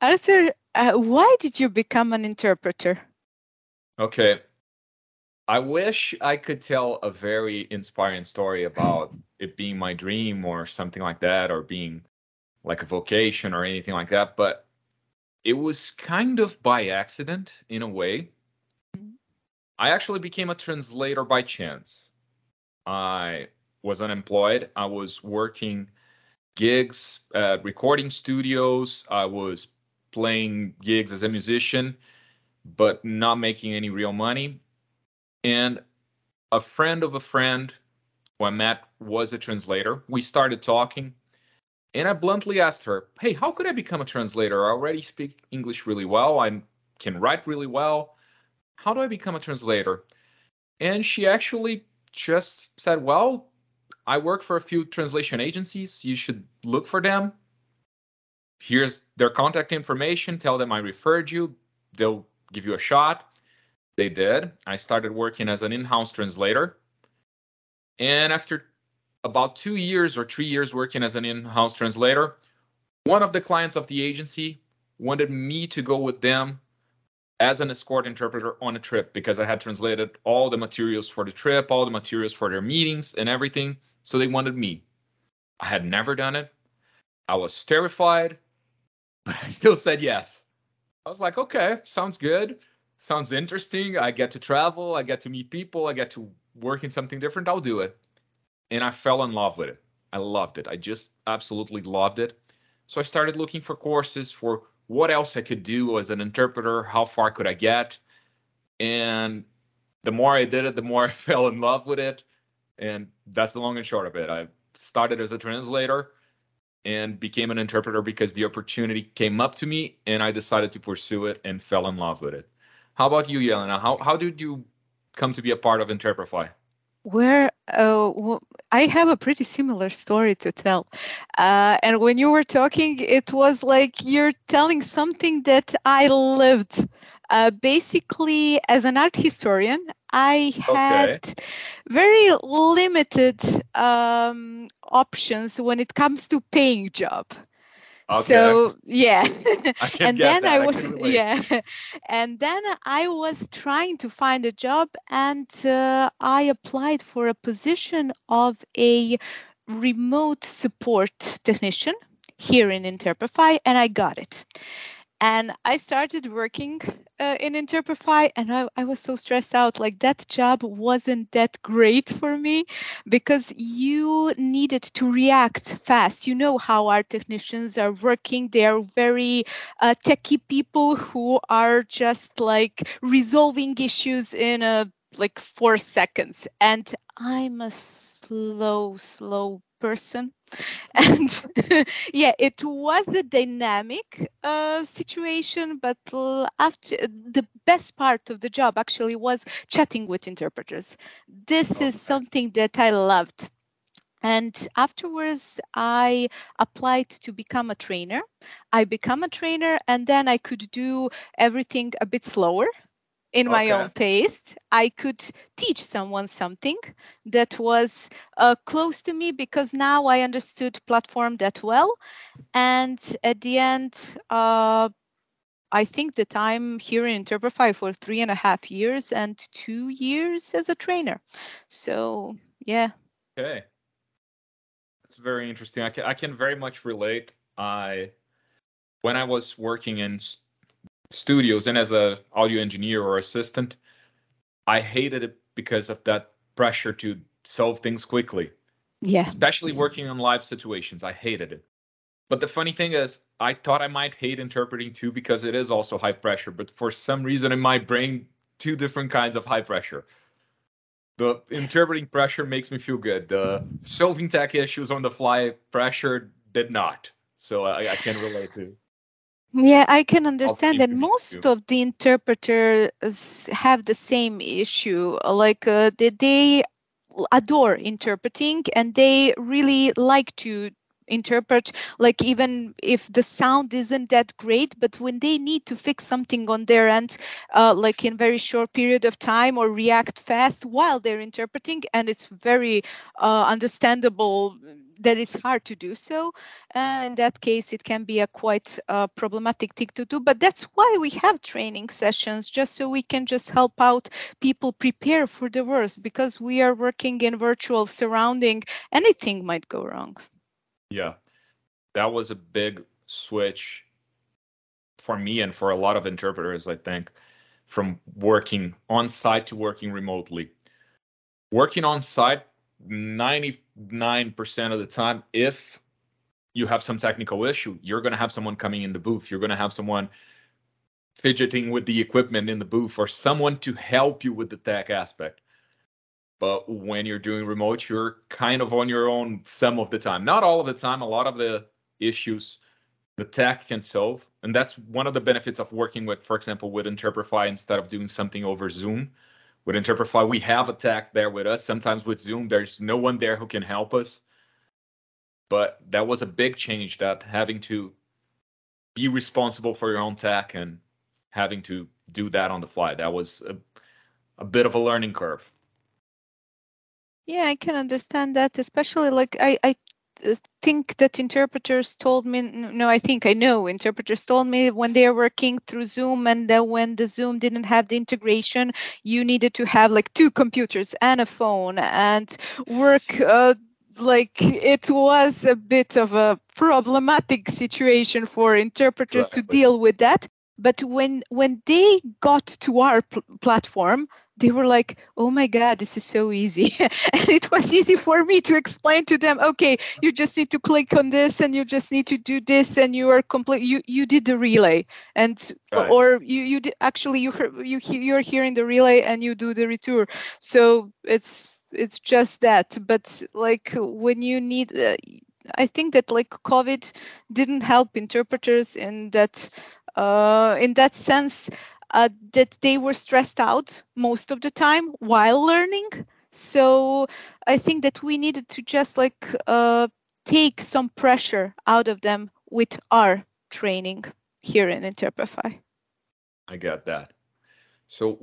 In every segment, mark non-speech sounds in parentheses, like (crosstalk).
Arthur, uh, why did you become an interpreter? Okay. I wish I could tell a very inspiring story about it being my dream or something like that, or being like a vocation or anything like that. But it was kind of by accident in a way. Mm-hmm. I actually became a translator by chance. I was unemployed. I was working gigs at recording studios. I was playing gigs as a musician, but not making any real money. And a friend of a friend who I met was a translator. We started talking, and I bluntly asked her, Hey, how could I become a translator? I already speak English really well. I can write really well. How do I become a translator? And she actually just said, Well, I work for a few translation agencies. You should look for them. Here's their contact information. Tell them I referred you. They'll give you a shot. They did. I started working as an in house translator. And after about two years or three years working as an in house translator, one of the clients of the agency wanted me to go with them as an escort interpreter on a trip because I had translated all the materials for the trip, all the materials for their meetings and everything. So they wanted me. I had never done it. I was terrified, but I still said yes. I was like, okay, sounds good. Sounds interesting. I get to travel. I get to meet people. I get to work in something different. I'll do it. And I fell in love with it. I loved it. I just absolutely loved it. So I started looking for courses for what else I could do as an interpreter. How far could I get? And the more I did it, the more (laughs) I fell in love with it. And that's the long and short of it. I started as a translator and became an interpreter because the opportunity came up to me and I decided to pursue it and fell in love with it. How about you, Jelena? How, how did you come to be a part of Interprefy? Where uh, I have a pretty similar story to tell. Uh, and when you were talking, it was like you're telling something that I lived. Uh, basically, as an art historian, I had okay. very limited um, options when it comes to paying job. Okay. So yeah, (laughs) (laughs) and then I, I was (laughs) yeah, and then I was trying to find a job, and uh, I applied for a position of a remote support technician here in Interprefy, and I got it and i started working uh, in interprefy and I, I, was so stressed out like that job wasn't that great for me because you needed to react fast. You know how our technicians are working. They are very uh, techie people who are just like resolving issues in a like four seconds. And i'm a slow slow person. (laughs) And (laughs) yeah it was a dynamic uh, situation but after the best part of the job actually was chatting with interpreters. This is something that i loved. And afterwards i applied to become a trainer. I become a trainer and then i could do everything a bit slower in okay. my own pace i could teach someone something that was uh, close to me because now i understood platform that well. And at the end uh, i think that i'm here in interprefy for three and a half years and two years as a trainer. So yeah. Okay. That's very interesting. I can, I can very much relate. I when i was working in studios and as a audio engineer or assistant, I hated it because of that pressure to solve things quickly. Yeah. Especially working on live situations, I hated it. But the funny thing is, I thought I might hate interpreting too because it is also high pressure. But for some reason in my brain, two different kinds of high pressure. The interpreting pressure makes me feel good. The solving tech issues on the fly pressure did not. So I, I can relate to. Yeah, I can understand that most of the interpreters have the same issue. Like uh, they, they adore interpreting and they really like to interpret like even if the sound isn't that great but when they need to fix something on their end uh, like in very short period of time or react fast while they're interpreting and it's very uh, understandable that it's hard to do so. And in that case it can be a quite uh, problematic thing to do. But that's why we have training sessions just so we can just help out people prepare for the worst because we are working in virtual surrounding anything might go wrong yeah. That was a big switch for me and for a lot of interpreters i think from working on site to working remotely. Working on site 99% of the time if you have some technical issue you're going to have someone coming in the booth. You're going to have someone fidgeting with the equipment in the booth or someone to help you with the tech aspect but when you're doing remote you're kind of on your own some of the time not all of the time a lot of the issues the tech can solve and that's one of the benefits of working with for example with interprefy instead of doing something over zoom with Interprefy, we have a tech there with us. Sometimes with Zoom, there's no one there who can help us. But that was a big change that having to be responsible for your own tech and having to do that on the fly. That was a, a bit of a learning curve. Yeah, I can understand that, especially like I, I uh, think that interpreters told me no i think i know interpreters told me when they are working through zoom and that when the zoom didn't have the integration you needed to have like two computers and a phone and work uh, like it was a bit of a problematic situation for interpreters to deal with that. But when when they got to our pl- platform they were like, oh my God, this is so easy. (laughs) and it was easy for me to explain to them, okay, you just need to click on this and you just need to do this and you are complete, you, you did the relay and, right. or you, you did, actually you, you, you're hearing the relay and you do the return. So it's, it's just that. But like when you need, uh, I think that like COVID didn't help interpreters in that, uh, in that sense uh, that they were stressed out most of the time while learning. So I think that we needed to just like uh, take some pressure out of them with our training here in Interprefy. I get that. So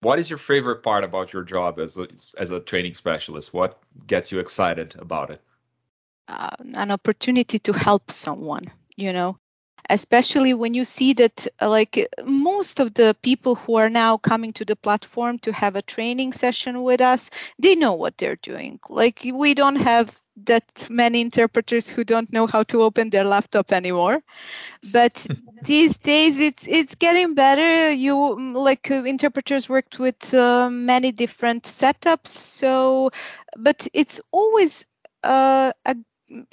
what is your favorite part about your job as a as a training specialist? What gets you excited about it? Uh, an opportunity to help someone, you know, especially when you see that uh, like most of the people who are now coming to the platform to have a training session with us they know what they're doing. Like we don't have that many interpreters who don't know how to open their laptop anymore. But (laughs) these days it's it's getting better. You mm, like uh, interpreters worked with uh, many different setups. So but it's always uh, a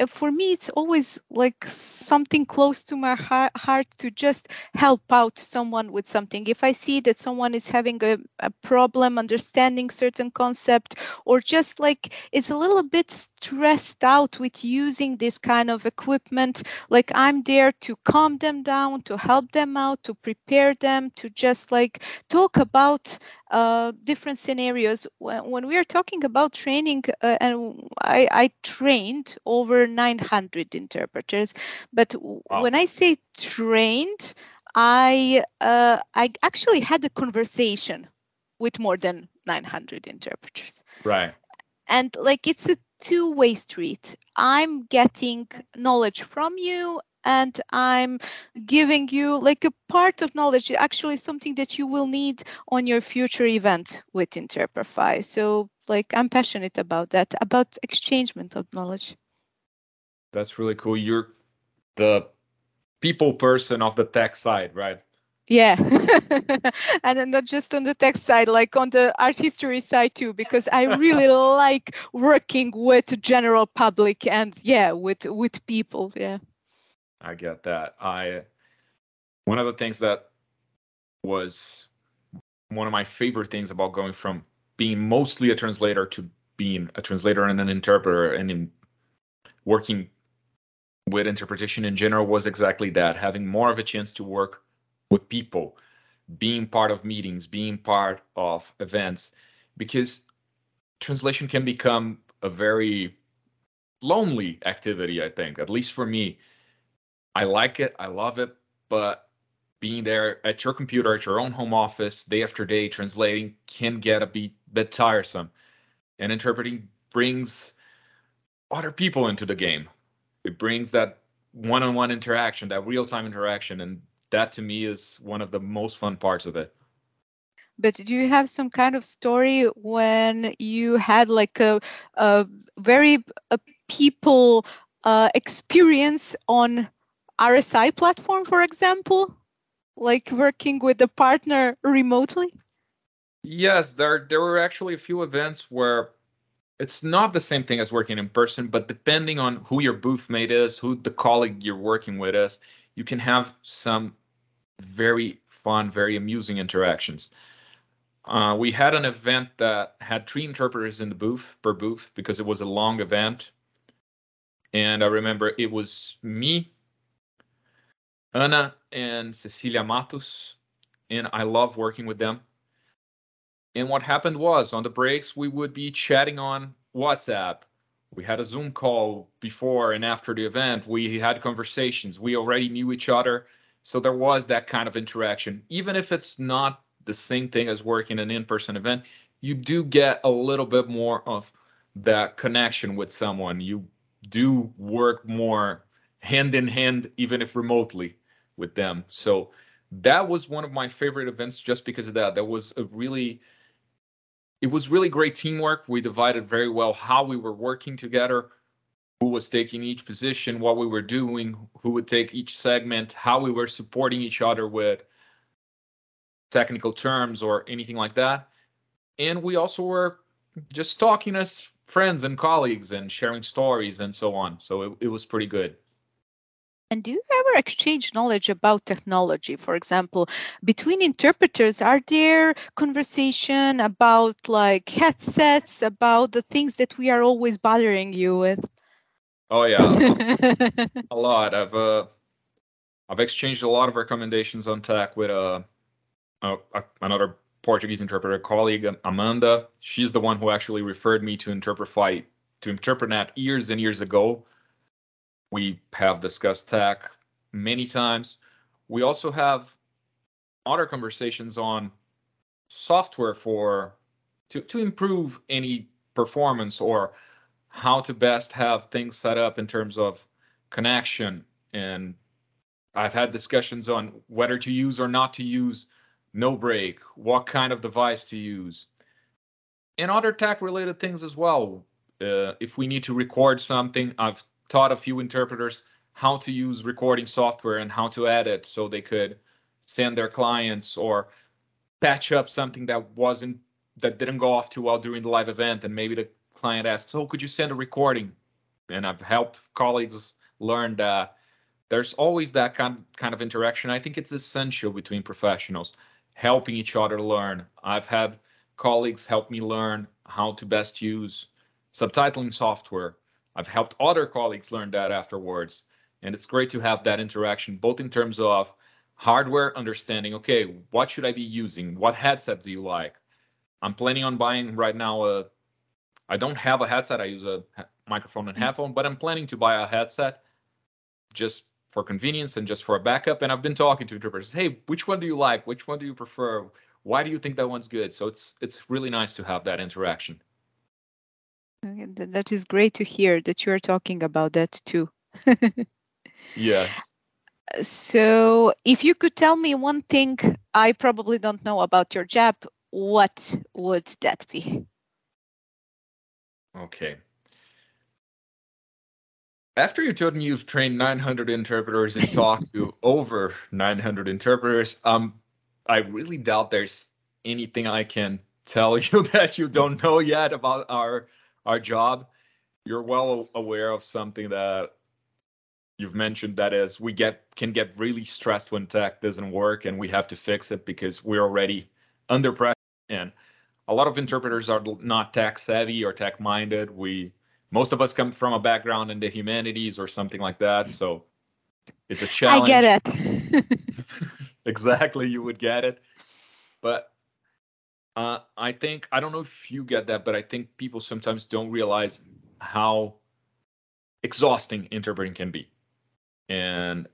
for me it's always like something close to my heart to just help out someone with something. If i see that someone is having a, a problem understanding certain concept or just like it's a little bit stressed out with using this kind of equipment. Like i'm there to calm them down to help them out to prepare them to just like talk about uh, different scenarios. When, when we are talking about training uh, and I, I trained over 900 interpreters but wow. when i say trained i uh, i actually had a conversation with more than 900 interpreters. Right. And like it's a two way street. I'm getting knowledge from you and I'm giving you like a part of knowledge, actually something that you will need on your future event with Interprefy. So like I'm passionate about that, about exchangement of knowledge. That's really cool. You're the people person of the tech side, right? Yeah. (laughs) and not just on the tech side, like on the art history side too, because I really (laughs) like working with general public and yeah, with with people. Yeah. I get that. I one of the things that was one of my favorite things about going from being mostly a translator to being a translator and an interpreter and in working with interpretation in general was exactly that having more of a chance to work with people, being part of meetings, being part of events, because translation can become a very lonely activity, I think, at least for me. I like it, I love it, but being there at your computer, at your own home office, day after day, translating can get a bit, bit tiresome. And interpreting brings other people into the game. It brings that one on one interaction, that real time interaction. And that to me is one of the most fun parts of it. But do you have some kind of story when you had like a, a very a people uh, experience on RSI platform, for example, like working with a partner remotely? Yes, there there were actually a few events where it's not the same thing as working in person, but depending on who your booth mate is, who the colleague you're working with is, you can have some very fun, very amusing interactions. Uh, we had an event that had three interpreters in the booth per booth because it was a long event. And I remember it was me, Ana, and Cecilia Matos, and I love working with them. And what happened was on the breaks, we would be chatting on WhatsApp. We had a Zoom call before and after the event. We had conversations. We already knew each other. So there was that kind of interaction. Even if it's not the same thing as working an in-person event, you do get a little bit more of that connection with someone. You do work more hand in hand, even if remotely with them. So that was one of my favorite events just because of that. That was a really it was really great teamwork. We divided very well how we were working together, who was taking each position, what we were doing, who would take each segment, how we were supporting each other with technical terms or anything like that. And we also were just talking as friends and colleagues and sharing stories and so on. So it, it was pretty good. And do you ever exchange knowledge about technology? For example, between interpreters, are there conversation about like headsets, about the things that we are always bothering you with? Oh yeah, (laughs) a lot. I've uh, I've exchanged a lot of recommendations on tech with uh, uh, another Portuguese interpreter colleague, Amanda. She's the one who actually referred me to Interprefy to InterpreNet years and years ago we have discussed tech many times. We also have other conversations on software for to, to improve any performance or how to best have things set up in terms of connection and I've had discussions on whether to use or not to use no break, what kind of device to use, and other tech related things as well. Uh, if we need to record something, I've taught a few interpreters how to use recording software and how to edit so they could send their clients or patch up something that wasn't that didn't go off too well during the live event and maybe the client asks oh could you send a recording and i've helped colleagues learn that there's always that kind, kind of interaction i think it's essential between professionals helping each other learn i've had colleagues help me learn how to best use subtitling software I've helped other colleagues learn that afterwards. And it's great to have that interaction, both in terms of hardware understanding. Okay, what should I be using? What headset do you like? I'm planning on buying right now a. I don't have a headset. I use a microphone and mm. headphone, but I'm planning to buy a headset just for convenience and just for a backup. And I've been talking to interpreters. Hey, which one do you like? Which one do you prefer? Why do you think that one's good? So it's it's really nice to have that interaction. Okay, That is great to hear that you are talking about that too. yes. So, if you could tell me one thing I probably don't know about your job, what would that be? Okay. After you told me you've trained 900 interpreters and talked to (laughs) over 900 interpreters, um, I really doubt there's anything I can tell (laughs) you that you don't know yet about our our job, you're well aware of something that you've mentioned that is we get can get really stressed when tech doesn't work and we have to fix it because we're already under pressure and a lot of interpreters are not tech savvy or tech minded we most of us come from a background in the humanities or something like that so it's a challenge i get it (laughs) exactly you would get it but uh, I think I don't know if you get that, but I think people sometimes don't realize how exhausting interpreting can be. And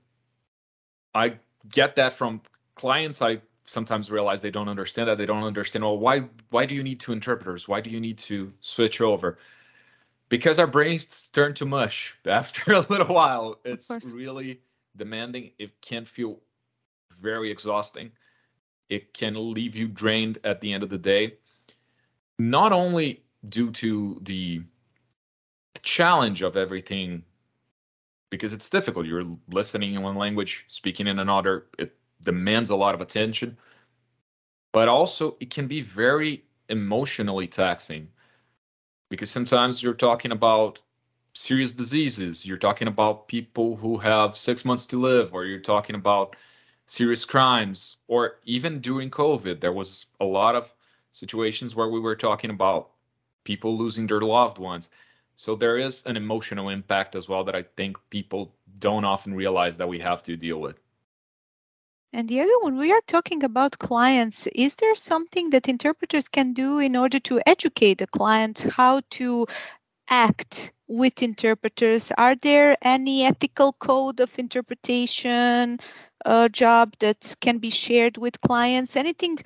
I get that from clients. I sometimes realize they don't understand that. They don't understand, well, why why do you need two interpreters? Why do you need to switch over? Because our brains turn to mush (laughs) after a little while. It's really demanding. It can feel very exhausting. It can leave you drained at the end of the day. Not only due to the challenge of everything because it's difficult. You're listening in one language, speaking in another. It demands a lot of attention, but also it can be very emotionally taxing because sometimes you're talking about serious diseases. You're talking about people who have six months to live, or you're talking about serious crimes, or even during COVID, there was a lot of situations where we were talking about people losing their loved ones. So there is an emotional impact as well that I think people don't often realize that we have to deal with. And Diego, when we are talking about clients, is there something that interpreters can do in order to educate the client how to act with interpreters? Are there any ethical code of interpretation uh, job that can be shared with clients? Anything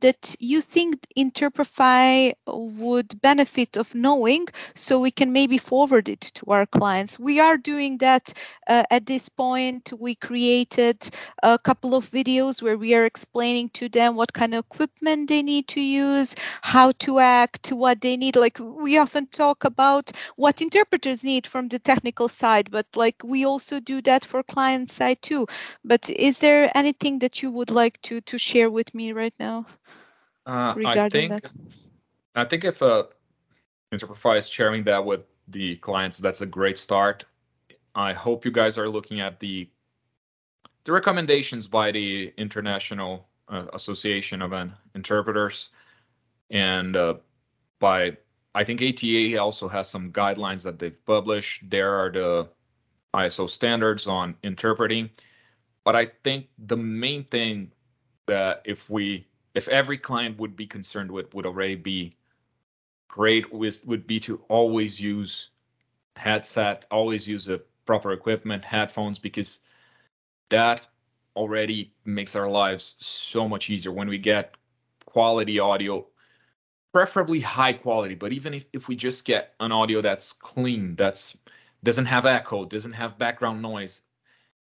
that you think Interprefy would benefit of knowing so we can maybe forward it to our clients? We are doing that uh, at this point. We created a couple of videos where we are explaining to them what kind of equipment they need to use, how to act, what they need. Like we often talk about what interpreters need from the technical side, but like we also do that for client side too. But is there anything that you would like to to share with me right now uh, regarding I think, that? I think if uh, Interprefy is sharing that with the clients, that's a great start. I hope you guys are looking at the the recommendations by the International uh, Association of Interpreters and uh, by I think ATA also has some guidelines that they've published. There are the ISO standards on interpreting. But I think the main thing that if we if every client would be concerned with would already be great with would be to always use headset, always use the proper equipment, headphones, because that already makes our lives so much easier when we get quality audio, preferably high quality. But even if, if we just get an audio that's clean, that's doesn't have echo, doesn't have background noise,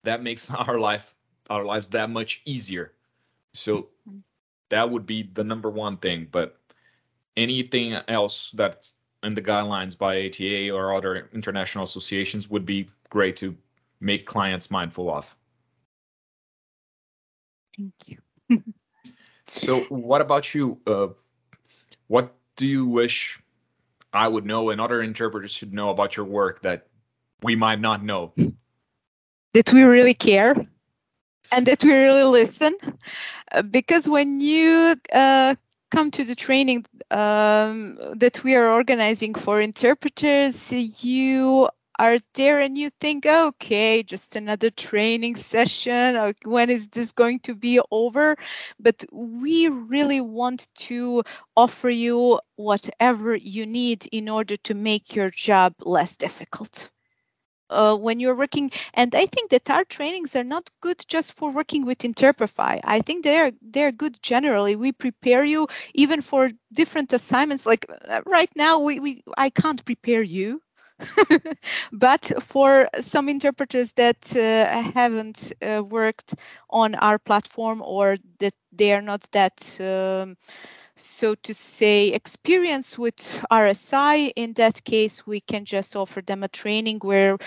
that makes (laughs) our life our lives that much easier. So mm-hmm. that would be the number one thing. But anything else that's in the guidelines by ATA or other international associations would be great to make clients mindful of. Thank you. (laughs) so, what about you? Uh, what do you wish I would know and other interpreters should know about your work that we might not know? (laughs) That we really care and that we really listen. Uh, because when you uh, come to the training um, that we are organizing for interpreters, you are there and you think, okay, just another training session. When is this going to be over? But we really want to offer you whatever you need in order to make your job less difficult uh, when you're working and i think that our trainings are not good just for working with interprefy i think they're they're good generally. We prepare you even for different assignments like uh, right now we, we i can't prepare you (laughs) but for some interpreters that uh, haven't uh, worked on our platform or that they are not that um, so to say experience with RSI in that case we can just offer them a training where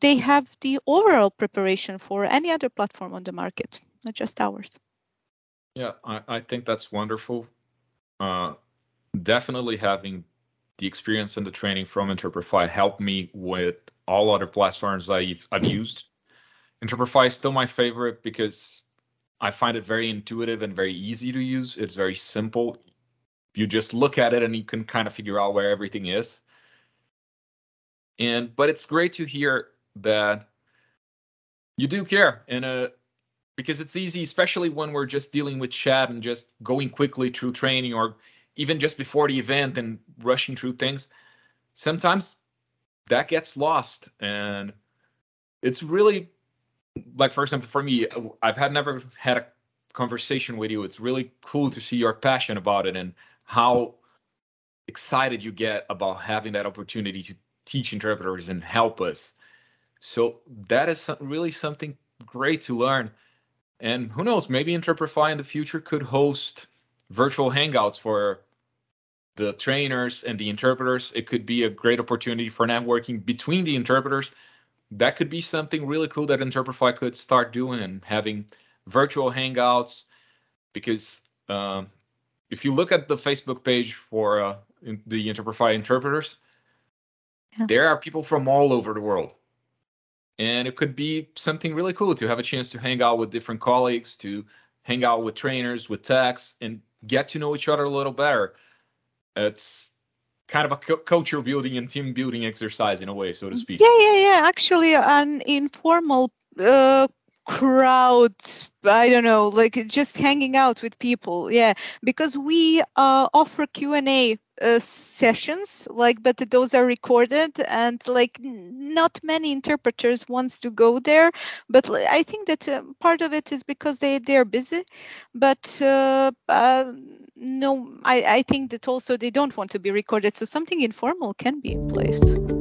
they have the overall preparation for any other platform on the market, not just ours. Yeah, I, I think that's wonderful. Uh, definitely having the experience and the training from Interprefy helped me with all other platforms I've, I've used. Interprefy is still my favorite because I find it very intuitive and very easy to use. It's very simple. You just look at it and you can kind of figure out where everything is. And but it's great to hear that you do care and uh because it's easy especially when we're just dealing with chat and just going quickly through training or even just before the event and rushing through things sometimes that gets lost and it's really like for example for me i've had never had a conversation with you it's really cool to see your passion about it and how excited you get about having that opportunity to teach interpreters and help us so that is really something great to learn and who knows maybe interprefy in the future could host virtual hangouts for the trainers and the interpreters. It could be a great opportunity for networking between the interpreters. That could be something really cool that Interprefy could start doing and having virtual hangouts. Because um, if you look at the Facebook page for uh, the Interprefy interpreters, yeah. there are people from all over the world. And it could be something really cool to have a chance to hang out with different colleagues, to hang out with trainers, with techs, and get to know each other a little better. It's kind of a culture building and team building exercise in a way, so to speak. Yeah, yeah, yeah. Actually, an informal uh, crowd i don't know like just hanging out with people yeah. Because we uh, offer q&a uh, sessions like but those are recorded and like not many interpreters wants to go there. But i think that uh, part of it is because they they're busy. But uh, uh, no I, I think that also they don't want to be recorded. So something informal can be placed